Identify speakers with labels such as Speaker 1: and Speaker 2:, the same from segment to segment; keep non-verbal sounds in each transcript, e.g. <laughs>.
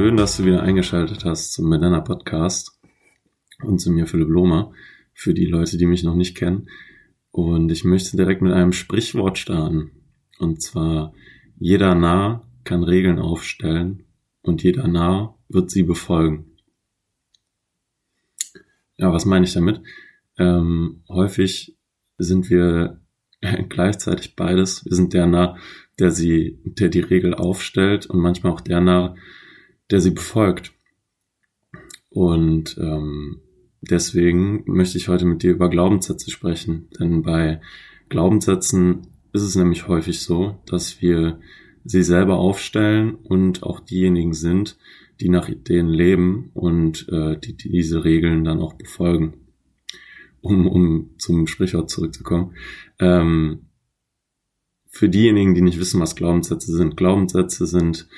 Speaker 1: Schön, dass du wieder eingeschaltet hast zum Medana Podcast und zu mir Philipp Lohmer, für die Leute, die mich noch nicht kennen. Und ich möchte direkt mit einem Sprichwort starten. Und zwar, jeder Narr kann Regeln aufstellen und jeder Narr wird sie befolgen. Ja, was meine ich damit? Ähm, häufig sind wir <laughs> gleichzeitig beides. Wir sind der Narr, der sie, der die Regel aufstellt und manchmal auch der Narr, der sie befolgt. Und ähm, deswegen möchte ich heute mit dir über Glaubenssätze sprechen. Denn bei Glaubenssätzen ist es nämlich häufig so, dass wir sie selber aufstellen und auch diejenigen sind, die nach denen leben und äh, die, die diese Regeln dann auch befolgen. Um, um zum Sprichwort zurückzukommen. Ähm, für diejenigen, die nicht wissen, was Glaubenssätze sind, Glaubenssätze sind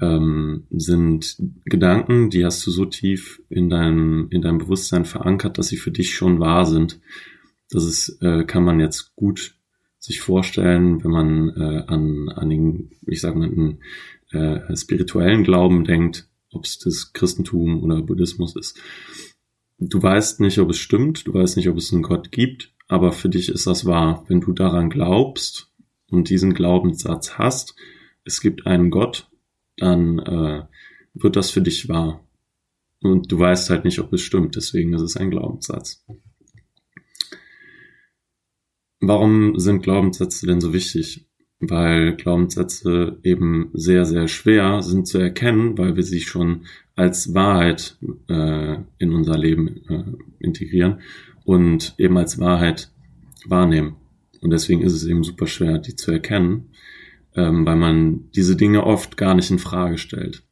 Speaker 1: ähm, sind Gedanken, die hast du so tief in deinem in deinem Bewusstsein verankert, dass sie für dich schon wahr sind. Das ist, äh, kann man jetzt gut sich vorstellen, wenn man äh, an an den, ich sag mal, einen, äh, spirituellen Glauben denkt, ob es das Christentum oder Buddhismus ist. Du weißt nicht, ob es stimmt, du weißt nicht, ob es einen Gott gibt, aber für dich ist das wahr. Wenn du daran glaubst und diesen Glaubenssatz hast, es gibt einen Gott, dann äh, wird das für dich wahr. Und du weißt halt nicht, ob es stimmt, deswegen ist es ein Glaubenssatz. Warum sind Glaubenssätze denn so wichtig? Weil Glaubenssätze eben sehr, sehr schwer sind zu erkennen, weil wir sie schon als Wahrheit äh, in unser Leben äh, integrieren und eben als Wahrheit wahrnehmen. Und deswegen ist es eben super schwer, die zu erkennen, ähm, weil man diese Dinge oft gar nicht in Frage stellt.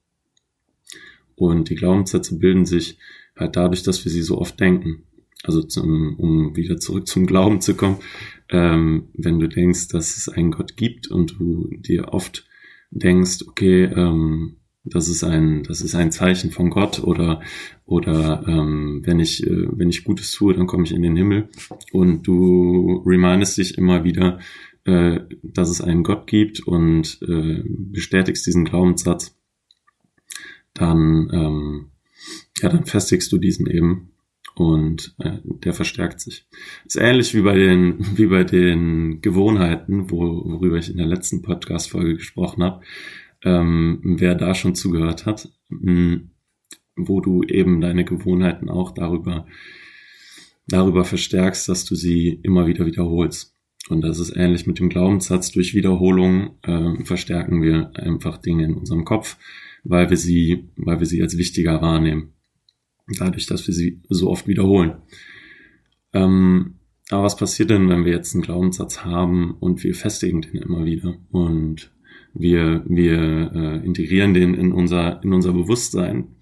Speaker 1: Und die Glaubenssätze bilden sich halt dadurch, dass wir sie so oft denken. Also zum, um wieder zurück zum Glauben zu kommen, ähm, wenn du denkst, dass es einen Gott gibt und du dir oft denkst, okay, ähm, das ist ein, das ist ein Zeichen von Gott oder oder ähm, wenn ich äh, wenn ich Gutes tue, dann komme ich in den Himmel und du remindest dich immer wieder, äh, dass es einen Gott gibt und äh, bestätigst diesen Glaubenssatz, dann ähm, ja dann festigst du diesen eben und äh, der verstärkt sich. ist ähnlich wie bei den <laughs> wie bei den Gewohnheiten, wo, worüber ich in der letzten Podcast Folge gesprochen habe ähm, wer da schon zugehört hat, mh, hm, wo du eben deine Gewohnheiten auch darüber, darüber verstärkst, dass du sie immer wieder wiederholst. Und das ist ähnlich mit dem Glaubenssatz. Durch Wiederholung äh, verstärken wir einfach Dinge in unserem Kopf, weil wir sie, weil wir sie als wichtiger wahrnehmen. Dadurch, dass wir sie so oft wiederholen. Ähm, aber was passiert denn, wenn wir jetzt einen Glaubenssatz haben und wir festigen den immer wieder? Und wir, wir äh, integrieren den in unser, in unser Bewusstsein,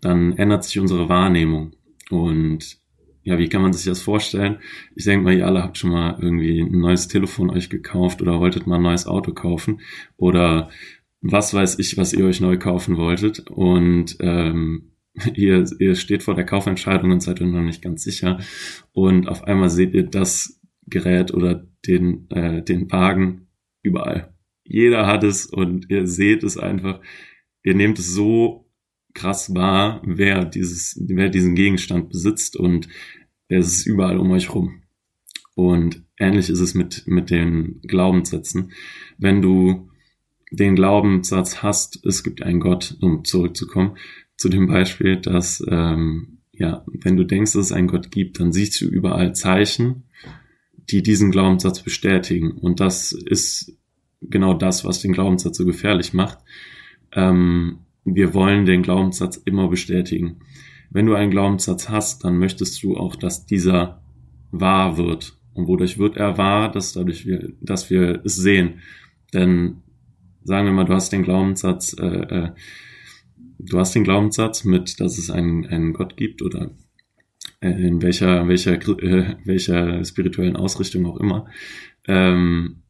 Speaker 1: dann ändert sich unsere Wahrnehmung. Und ja, wie kann man sich das vorstellen? Ich denke mal, ihr alle habt schon mal irgendwie ein neues Telefon euch gekauft oder wolltet mal ein neues Auto kaufen oder was weiß ich, was ihr euch neu kaufen wolltet. Und ähm, <laughs> ihr, ihr steht vor der Kaufentscheidung und seid euch noch nicht ganz sicher. Und auf einmal seht ihr das Gerät oder den, äh, den Wagen überall. Jeder hat es und ihr seht es einfach. Ihr nehmt es so krass wahr, wer dieses, wer diesen Gegenstand besitzt und es ist überall um euch rum. Und ähnlich ist es mit, mit den Glaubenssätzen. Wenn du den Glaubenssatz hast, es gibt einen Gott, um zurückzukommen, zu dem Beispiel, dass, ähm, ja, wenn du denkst, dass es einen Gott gibt, dann siehst du überall Zeichen, die diesen Glaubenssatz bestätigen. Und das ist genau das, was den Glaubenssatz so gefährlich macht. Ähm, wir wollen den Glaubenssatz immer bestätigen. Wenn du einen Glaubenssatz hast, dann möchtest du auch, dass dieser wahr wird. Und wodurch wird er wahr? Dass dadurch wir, dass wir es sehen. Denn sagen wir mal, du hast den Glaubenssatz, äh, äh, du hast den Glaubenssatz mit, dass es einen, einen Gott gibt oder äh, in welcher, welcher, äh, welcher spirituellen Ausrichtung auch immer. Ähm,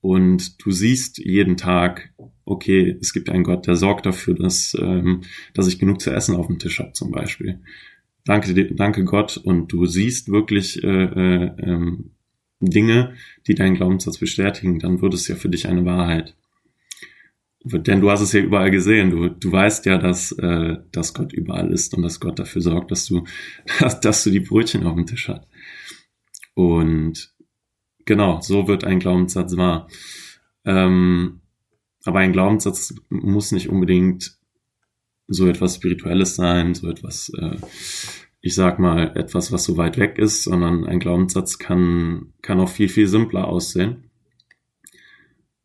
Speaker 1: und du siehst jeden Tag, okay, es gibt einen Gott, der sorgt dafür, dass, ähm, dass ich genug zu essen auf dem Tisch habe zum Beispiel. Danke, danke Gott. Und du siehst wirklich äh, äh, ähm, Dinge, die deinen Glaubenssatz bestätigen, dann wird es ja für dich eine Wahrheit. denn du hast es ja überall gesehen. Du, du weißt ja, dass, äh, dass Gott überall ist und dass Gott dafür sorgt, dass du, <laughs> dass, dass du die Brötchen auf dem Tisch hast. Und genau, so wird ein Glaubenssatz wahr. Ähm, aber ein Glaubenssatz muss nicht unbedingt so etwas Spirituelles sein, so etwas, äh, ich sag mal, etwas, was so weit weg ist, sondern ein Glaubenssatz kann, kann auch viel, viel simpler aussehen.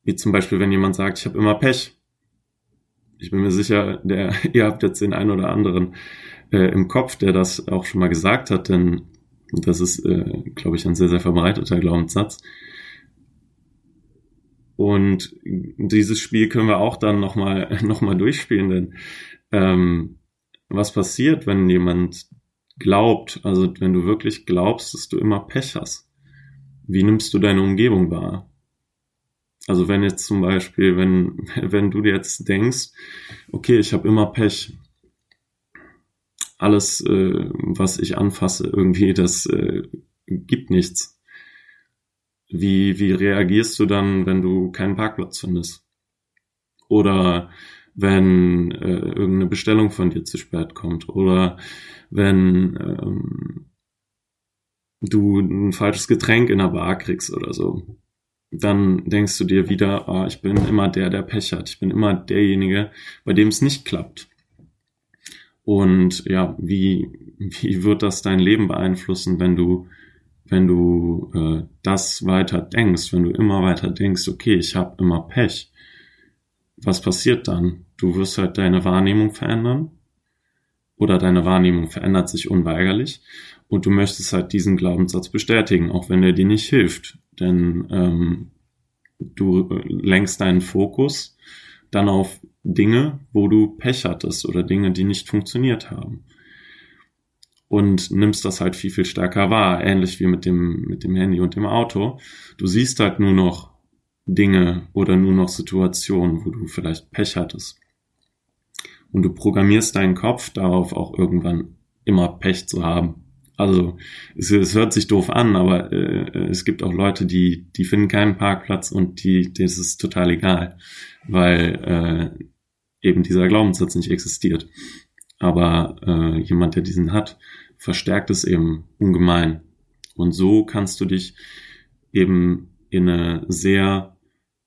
Speaker 1: Wie zum Beispiel, wenn jemand sagt, ich habe immer Pech. Ich bin mir sicher, der, <laughs> ihr habt jetzt den einen oder anderen äh, im Kopf, der das auch schon mal gesagt hat, denn das ist, äh, glaube ich, ein sehr, sehr verbreiteter Glaubenssatz. Und dieses Spiel können wir auch dann nochmal <laughs> noch mal durchspielen, denn ähm, was passiert, wenn jemand glaubt, also wenn du wirklich glaubst, dass du immer Pech hast? Wie nimmst du deine Umgebung wahr? Also wenn jetzt zum Beispiel, wenn, <laughs> wenn du jetzt denkst, okay, ich habe immer Pech, alles, äh, was ich anfasse, irgendwie, das äh, gibt nichts. Wie, wie reagierst du dann, wenn du keinen Parkplatz findest? Oder wenn äh, irgendeine Bestellung von dir zu spät kommt? Oder wenn ähm, du ein falsches Getränk in der Bar kriegst oder so? dann denkst du dir wieder, oh, ich bin immer der, der Pech hat. Ich bin immer derjenige, bei dem es nicht klappt. Und ja, wie, wie wird das dein Leben beeinflussen, wenn du, wenn du äh, das weiter denkst, wenn du immer weiter denkst, okay, ich habe immer Pech. Was passiert dann? Du wirst halt deine Wahrnehmung verändern oder deine Wahrnehmung verändert sich unweigerlich und du möchtest halt diesen Glaubenssatz bestätigen, auch wenn er dir nicht hilft. Denn ähm, du lenkst deinen Fokus dann auf Dinge, wo du Pech hattest oder Dinge, die nicht funktioniert haben. Und nimmst das halt viel, viel stärker wahr, ähnlich wie mit dem, mit dem Handy und dem Auto. Du siehst halt nur noch Dinge oder nur noch Situationen, wo du vielleicht Pech hattest. Und du programmierst deinen Kopf darauf, auch irgendwann immer Pech zu haben. Also es, es hört sich doof an, aber äh, es gibt auch Leute, die, die finden keinen Parkplatz und die, das ist total egal, weil äh, eben dieser Glaubenssatz nicht existiert. Aber äh, jemand, der diesen hat, verstärkt es eben ungemein. Und so kannst du dich eben in eine sehr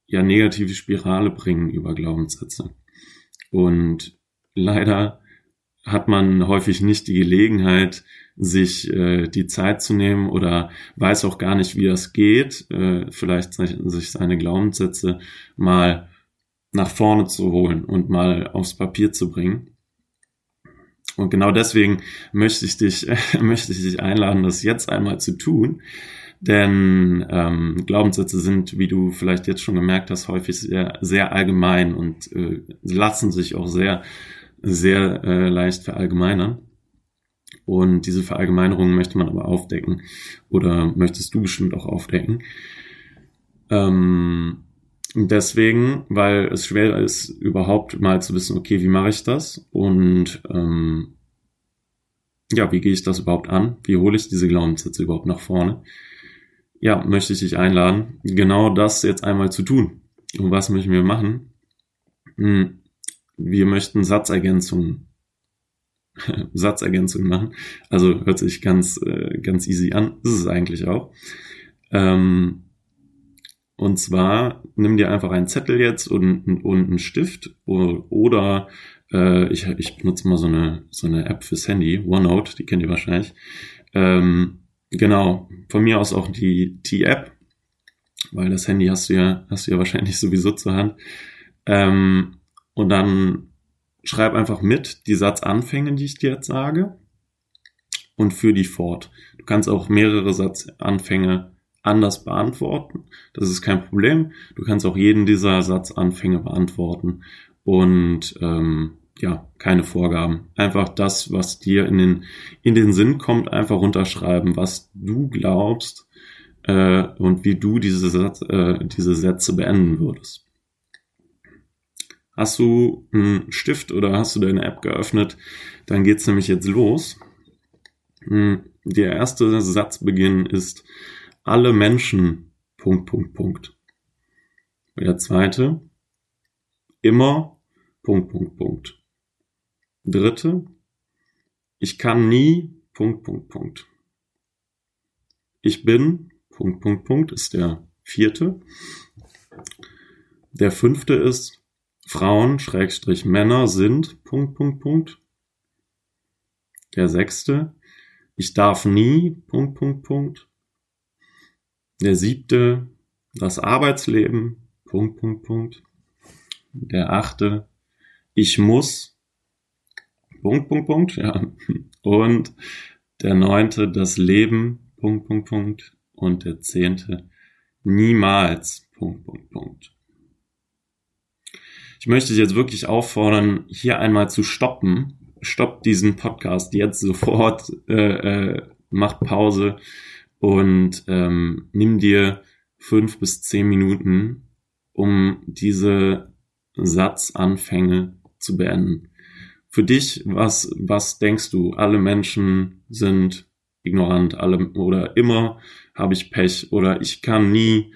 Speaker 1: ja negative Spirale bringen über Glaubenssätze. Und leider hat man häufig nicht die Gelegenheit, sich äh, die Zeit zu nehmen oder weiß auch gar nicht, wie das geht, äh, vielleicht sich seine Glaubenssätze mal nach vorne zu holen und mal aufs Papier zu bringen. Und genau deswegen möchte ich dich, <laughs> möchte ich dich einladen, das jetzt einmal zu tun. Denn ähm, Glaubenssätze sind, wie du vielleicht jetzt schon gemerkt hast, häufig sehr, sehr allgemein und äh, lassen sich auch sehr, sehr äh, leicht verallgemeinern. Und diese Verallgemeinerungen möchte man aber aufdecken oder möchtest du bestimmt auch aufdecken. Ähm, deswegen, weil es schwer ist, überhaupt mal zu wissen, okay, wie mache ich das? Und ähm, ja, wie gehe ich das überhaupt an? Wie hole ich diese Glaubenssätze überhaupt nach vorne? Ja, möchte ich dich einladen, genau das jetzt einmal zu tun. Und was möchten wir machen? Hm, wir möchten Satzergänzungen <laughs> Satzergänzung machen. Also hört sich ganz, äh, ganz easy an. Ist es eigentlich auch. Ähm, und zwar nimm dir einfach einen Zettel jetzt und, und einen Stift oder äh, ich, ich benutze mal so eine, so eine App fürs Handy, OneNote, die kennt ihr wahrscheinlich. Ähm, genau, von mir aus auch die T-App, weil das Handy hast du ja, hast du ja wahrscheinlich <laughs> sowieso zur Hand. Ähm, und dann schreib einfach mit die Satzanfänge, die ich dir jetzt sage und führ die fort. Du kannst auch mehrere Satzanfänge anders beantworten. Das ist kein Problem. Du kannst auch jeden dieser Satzanfänge beantworten und ähm, ja, keine Vorgaben. Einfach das, was dir in den, in den Sinn kommt, einfach runterschreiben, was du glaubst äh, und wie du diese, Satz, äh, diese Sätze beenden würdest. Hast du einen Stift oder hast du deine App geöffnet? Dann geht's nämlich jetzt los. Hm, der erste Satzbeginn ist alle Menschen. Punkt, Punkt, Punkt. Der zweite. immer Punkt, Punkt, Punkt. Dritte, ich kann nie Punkt, Punkt, Punkt. Ich bin Punkt, Punkt, Punkt ist der vierte. Der fünfte ist Frauen, Schrägstrich Männer sind Punkt, Punkt, Punkt. Der sechste, ich darf nie Punkt, Punkt, Punkt. Der siebte, das Arbeitsleben Punkt, Punkt, Punkt. Der achte, ich muss Punkt, Punkt, Punkt, ja. Und der neunte, das Leben Punkt, Punkt, Punkt. Und der zehnte, niemals Punkt, Punkt, Punkt. Ich möchte dich jetzt wirklich auffordern, hier einmal zu stoppen. Stopp diesen Podcast jetzt sofort, äh, äh, mach Pause und ähm, nimm dir fünf bis zehn Minuten, um diese Satzanfänge zu beenden. Für dich, was, was denkst du? Alle Menschen sind ignorant, alle oder immer habe ich Pech oder ich kann nie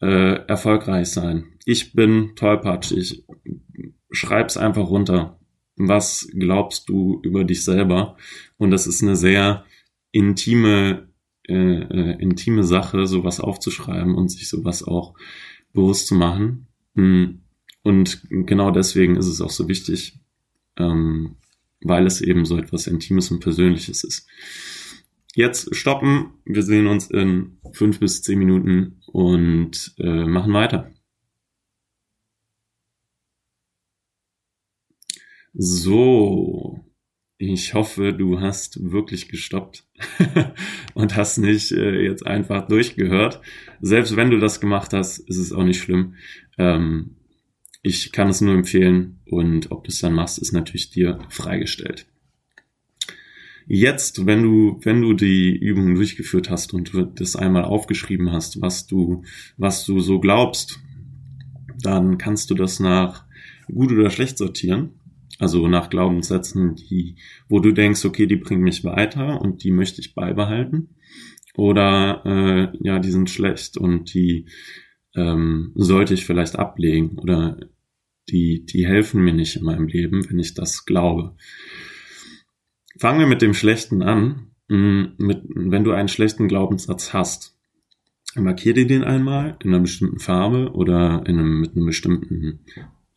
Speaker 1: äh, erfolgreich sein. Ich bin tollpatschig. Schreib's einfach runter. Was glaubst du über dich selber? Und das ist eine sehr intime, äh, äh, intime Sache, sowas aufzuschreiben und sich sowas auch bewusst zu machen. Hm. Und genau deswegen ist es auch so wichtig, ähm, weil es eben so etwas Intimes und Persönliches ist. Jetzt stoppen. Wir sehen uns in fünf bis zehn Minuten und äh, machen weiter. So, ich hoffe, du hast wirklich gestoppt <laughs> und hast nicht äh, jetzt einfach durchgehört. Selbst wenn du das gemacht hast, ist es auch nicht schlimm. Ähm, ich kann es nur empfehlen und ob du es dann machst, ist natürlich dir freigestellt. Jetzt, wenn du, wenn du die Übungen durchgeführt hast und du das einmal aufgeschrieben hast, was du, was du so glaubst, dann kannst du das nach gut oder schlecht sortieren. Also nach Glaubenssätzen, die, wo du denkst, okay, die bringen mich weiter und die möchte ich beibehalten. Oder äh, ja, die sind schlecht und die ähm, sollte ich vielleicht ablegen oder die, die helfen mir nicht in meinem Leben, wenn ich das glaube. Fangen wir mit dem Schlechten an. Mm, mit, wenn du einen schlechten Glaubenssatz hast, markier dir den einmal in einer bestimmten Farbe oder in einem, mit einem bestimmten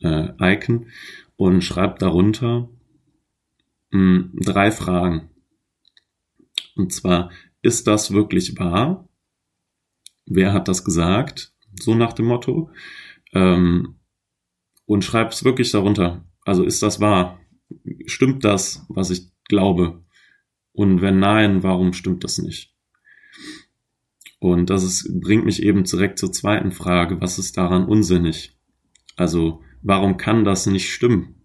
Speaker 1: äh, Icon und schreib darunter mh, mm, drei Fragen. Und zwar, ist das wirklich wahr? Wer hat das gesagt? So nach dem Motto. Ähm, und schreib es wirklich darunter. Also ist das wahr? Stimmt das, was ich glaube? Und wenn nein, warum stimmt das nicht? Und das ist, bringt mich eben direkt zur zweiten Frage. Was ist daran unsinnig? Also, warum kann das nicht stimmen?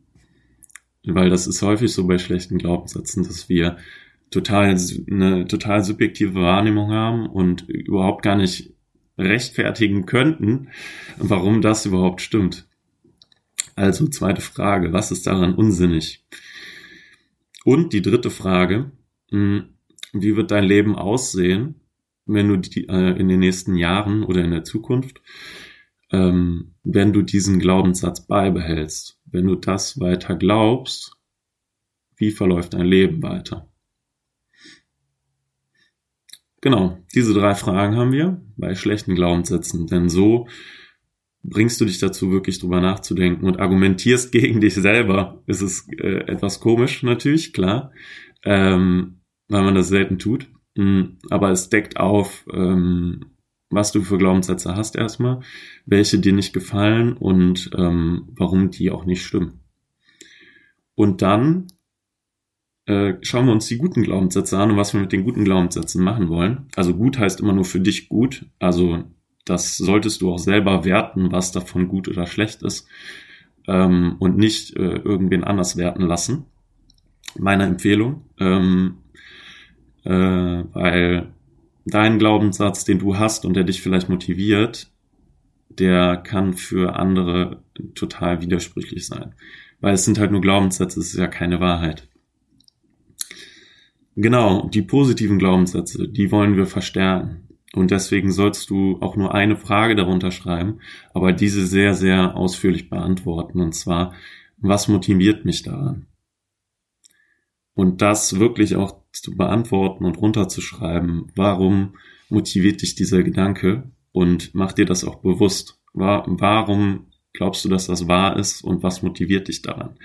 Speaker 1: Weil das ist häufig so bei schlechten Glaubenssätzen, dass wir total, eine total subjektive Wahrnehmung haben und überhaupt gar nicht rechtfertigen könnten, warum das überhaupt stimmt. Also zweite Frage, was ist daran unsinnig? Und die dritte Frage, hm, wie wird dein Leben aussehen, wenn du die, äh, in den nächsten Jahren oder in der Zukunft, ähm, wenn du diesen Glaubenssatz beibehältst, wenn du das weiter glaubst, wie verläuft dein Leben weiter? Genau, diese drei Fragen haben wir bei schlechten Glaubenssätzen, denn so bringst du dich dazu, wirklich drüber nachzudenken und argumentierst <laughs> gegen dich selber. Es ist äh, etwas komisch natürlich, klar, ähm, weil man das selten tut. Mhm, aber es deckt auf, ähm, was du für Glaubenssätze hast erstmal, welche dir nicht gefallen und ähm, warum die auch nicht stimmen. Und dann äh, schauen wir uns die guten Glaubenssätze an und was wir mit den guten Glaubenssätzen machen wollen. Also gut heißt immer nur für dich gut. Also das solltest du auch selber werten, was davon gut oder schlecht ist ähm, und nicht äh, irgendwen anders werten lassen. Meine Empfehlung, ähm, äh, weil dein Glaubenssatz, den du hast und der dich vielleicht motiviert, der kann für andere total widersprüchlich sein. Weil es sind halt nur Glaubenssätze, es ist ja keine Wahrheit. Genau, die positiven Glaubenssätze, die wollen wir verstärken. Und deswegen sollst du auch nur eine Frage darunter schreiben, aber diese sehr, sehr ausführlich beantworten. Und zwar, was motiviert mich daran? Und das wirklich auch zu beantworten und runterzuschreiben. Warum motiviert dich dieser Gedanke? Und mach dir das auch bewusst. Warum glaubst du, dass das wahr ist und was motiviert dich daran?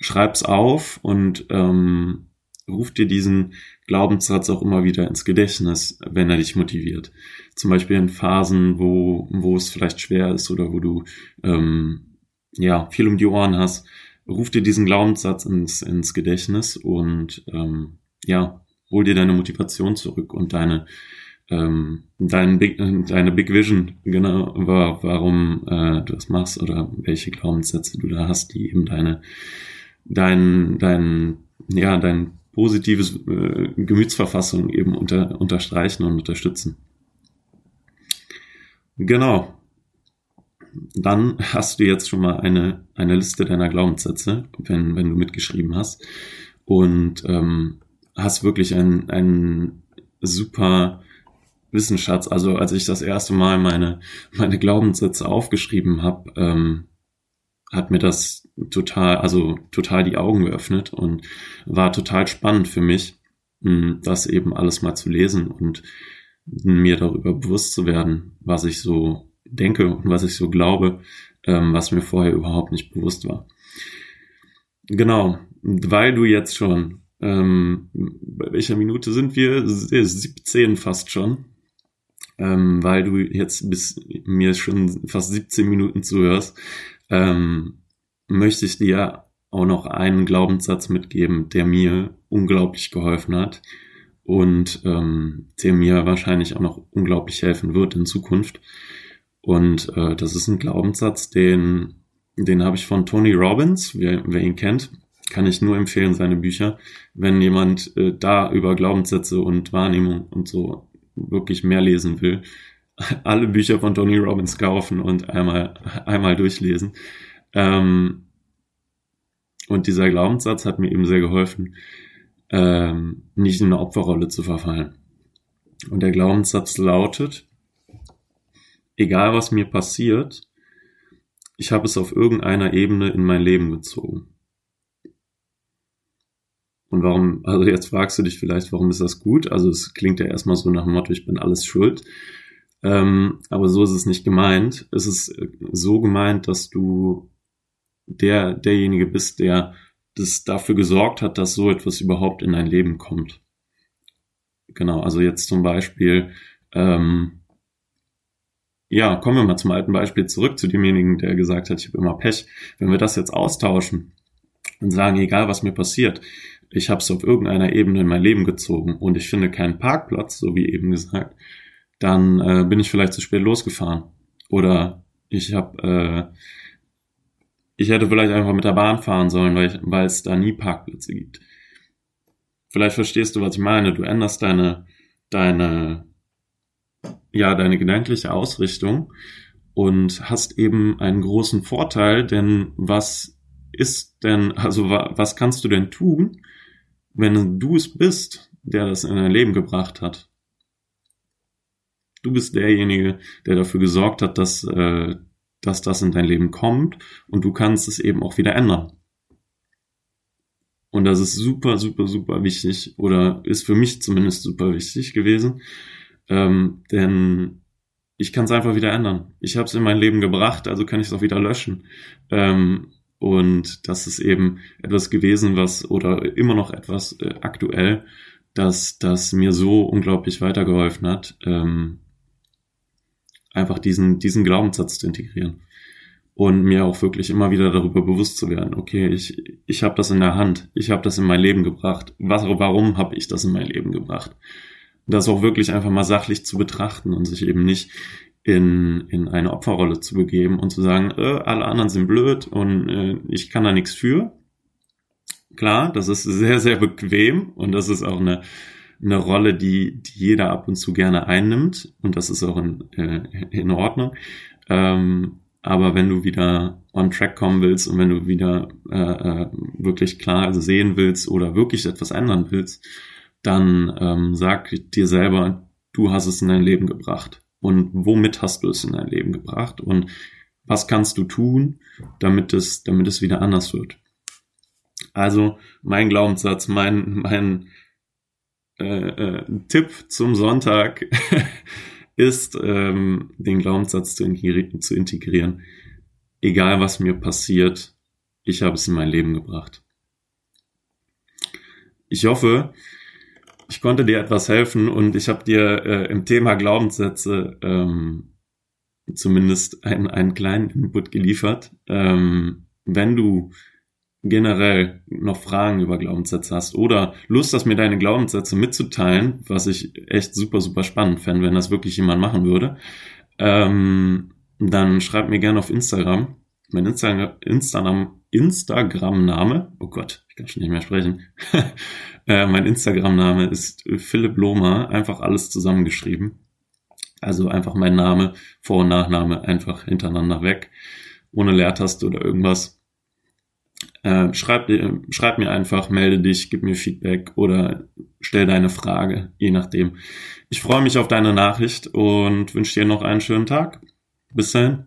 Speaker 1: Schreib's auf und ähm, ruf dir diesen Glaubenssatz auch immer wieder ins Gedächtnis, wenn er dich motiviert. Zum Beispiel in Phasen, wo, wo es vielleicht schwer ist oder wo du ähm, ja viel um die Ohren hast, ruf dir diesen Glaubenssatz ins, ins Gedächtnis und ähm, ja, hol dir deine Motivation zurück und deine ähm, dein Big, deine Big Vision, genau, war, warum äh, du das machst oder welche Glaubenssätze du da hast, die eben deine, dein, dein, ja, dein positives äh, Gemütsverfassung eben unter, unterstreichen und unterstützen. Genau. Dann hast du jetzt schon mal eine, eine Liste deiner Glaubenssätze, wenn, wenn du mitgeschrieben hast. Und ähm, hast wirklich einen, einen super Wissensschatz. Also als ich das erste Mal meine, meine Glaubenssätze aufgeschrieben habe, ähm, hat mir das total, also total die Augen geöffnet und war total spannend für mich, hm, das eben alles mal zu lesen und mir darüber bewusst zu werden, was ich so denke und was ich so glaube, ähm, was mir vorher überhaupt nicht bewusst war. Genau, weil du jetzt schon, ähm, bei welcher Minute sind wir? 17 fast schon. Ähm, weil du jetzt bis mir schon fast 17 Minuten zuhörst, ähm, möchte ich dir auch noch einen Glaubenssatz mitgeben, der mir unglaublich geholfen hat und ähm, der mir wahrscheinlich auch noch unglaublich helfen wird in Zukunft. Und äh, das ist ein Glaubenssatz, den, den habe ich von Tony Robbins, wer, wer ihn kennt, kann ich nur empfehlen, seine Bücher. Wenn jemand äh, da über Glaubenssätze und Wahrnehmung und so wirklich mehr lesen will, <laughs> alle Bücher von Tony Robbins kaufen und einmal, einmal durchlesen. Ähm, und dieser Glaubenssatz hat mir eben sehr geholfen, ähm, nicht in eine Opferrolle zu verfallen. Und der Glaubenssatz lautet, egal was mir passiert, ich habe es auf irgendeiner Ebene in mein Leben gezogen. Und warum, also jetzt fragst du dich vielleicht, warum ist das gut? Also es klingt ja erstmal so nach dem Motto, ich bin alles schuld. Ähm, aber so ist es nicht gemeint. Es ist äh, so gemeint, dass du der, derjenige bist, der das dafür gesorgt hat, dass so etwas überhaupt in dein Leben kommt. Genau, also jetzt zum Beispiel, ähm, ja, kommen wir mal zum alten Beispiel zurück zu demjenigen, der gesagt hat, ich habe immer Pech. Wenn wir das jetzt austauschen und sagen, egal was mir passiert, ich habe es auf irgendeiner Ebene in mein Leben gezogen und ich finde keinen Parkplatz, so wie eben gesagt, dann äh, bin ich vielleicht zu spät losgefahren. Oder ich habe, äh, ich hätte vielleicht einfach mit der Bahn fahren sollen, weil, ich, weil es da nie Parkplätze gibt. Vielleicht verstehst du, was ich meine. Du änderst deine, deine, ja, deine gedankliche Ausrichtung und hast eben einen großen Vorteil, denn was ist denn, also was kannst du denn tun, wenn du es bist, der das in dein Leben gebracht hat? Du bist derjenige, der dafür gesorgt hat, dass, äh, dass das in dein Leben kommt und du kannst es eben auch wieder ändern. Und das ist super, super, super wichtig oder ist für mich zumindest super wichtig gewesen, ähm, denn ich kann es einfach wieder ändern. Ich habe es in mein Leben gebracht, also kann ich es auch wieder löschen. Ähm, und das ist eben etwas gewesen, was oder immer noch etwas äh, aktuell, dass das mir so unglaublich weitergeholfen hat, ähm, einfach diesen, diesen Glaubenssatz zu integrieren. Und mir auch wirklich immer wieder darüber bewusst zu werden, okay, ich, ich habe das in der Hand, ich habe das in mein Leben gebracht. Was, warum habe ich das in mein Leben gebracht? Das auch wirklich einfach mal sachlich zu betrachten und sich eben nicht in, in eine Opferrolle zu begeben und zu sagen, äh, alle anderen sind blöd und äh, ich kann da nichts für. Klar, das ist sehr, sehr bequem und das ist auch eine, eine Rolle, die, die jeder ab und zu gerne einnimmt und das ist auch in, äh, in Ordnung. Ähm, aber wenn du wieder on track kommen willst und wenn du wieder äh, äh, wirklich klar sehen willst oder wirklich etwas ändern willst, dann ähm, sag dir selber, du hast es in dein Leben gebracht und womit hast du es in dein Leben gebracht und was kannst du tun, damit es, damit es wieder anders wird. Also mein Glaubenssatz, mein, mein äh, äh, Tipp zum Sonntag <laughs> ist, ähm, den Glaubenssatz zu integrieren, zu integrieren. Egal was mir passiert, ich habe es in mein Leben gebracht. Ich hoffe, ich konnte dir etwas helfen und ich habe dir äh, im Thema Glaubenssätze ähm, zumindest einen, einen kleinen Input geliefert. Ähm, wenn du generell noch Fragen über Glaubenssätze hast oder Lust hast, mir deine Glaubenssätze mitzuteilen, was ich echt super, super spannend fände, wenn das wirklich jemand machen würde, ähm, dann schreib mir gerne auf Instagram. Mein Insta Instagram, Instagram-Name, oh Gott, ich kann schon nicht mehr sprechen. <laughs> äh, mein Instagram-Name ist Philipp Lohmer, einfach alles zusammengeschrieben. Also einfach mein Name, Vor- und Nachname einfach hintereinander weg, ohne Leertaste oder irgendwas. Äh, schreib, schreib mir einfach, melde dich, gib mir Feedback oder stell deine Frage, je nachdem. Ich freue mich auf deine Nachricht und wünsche dir noch einen schönen Tag. Bis dahin.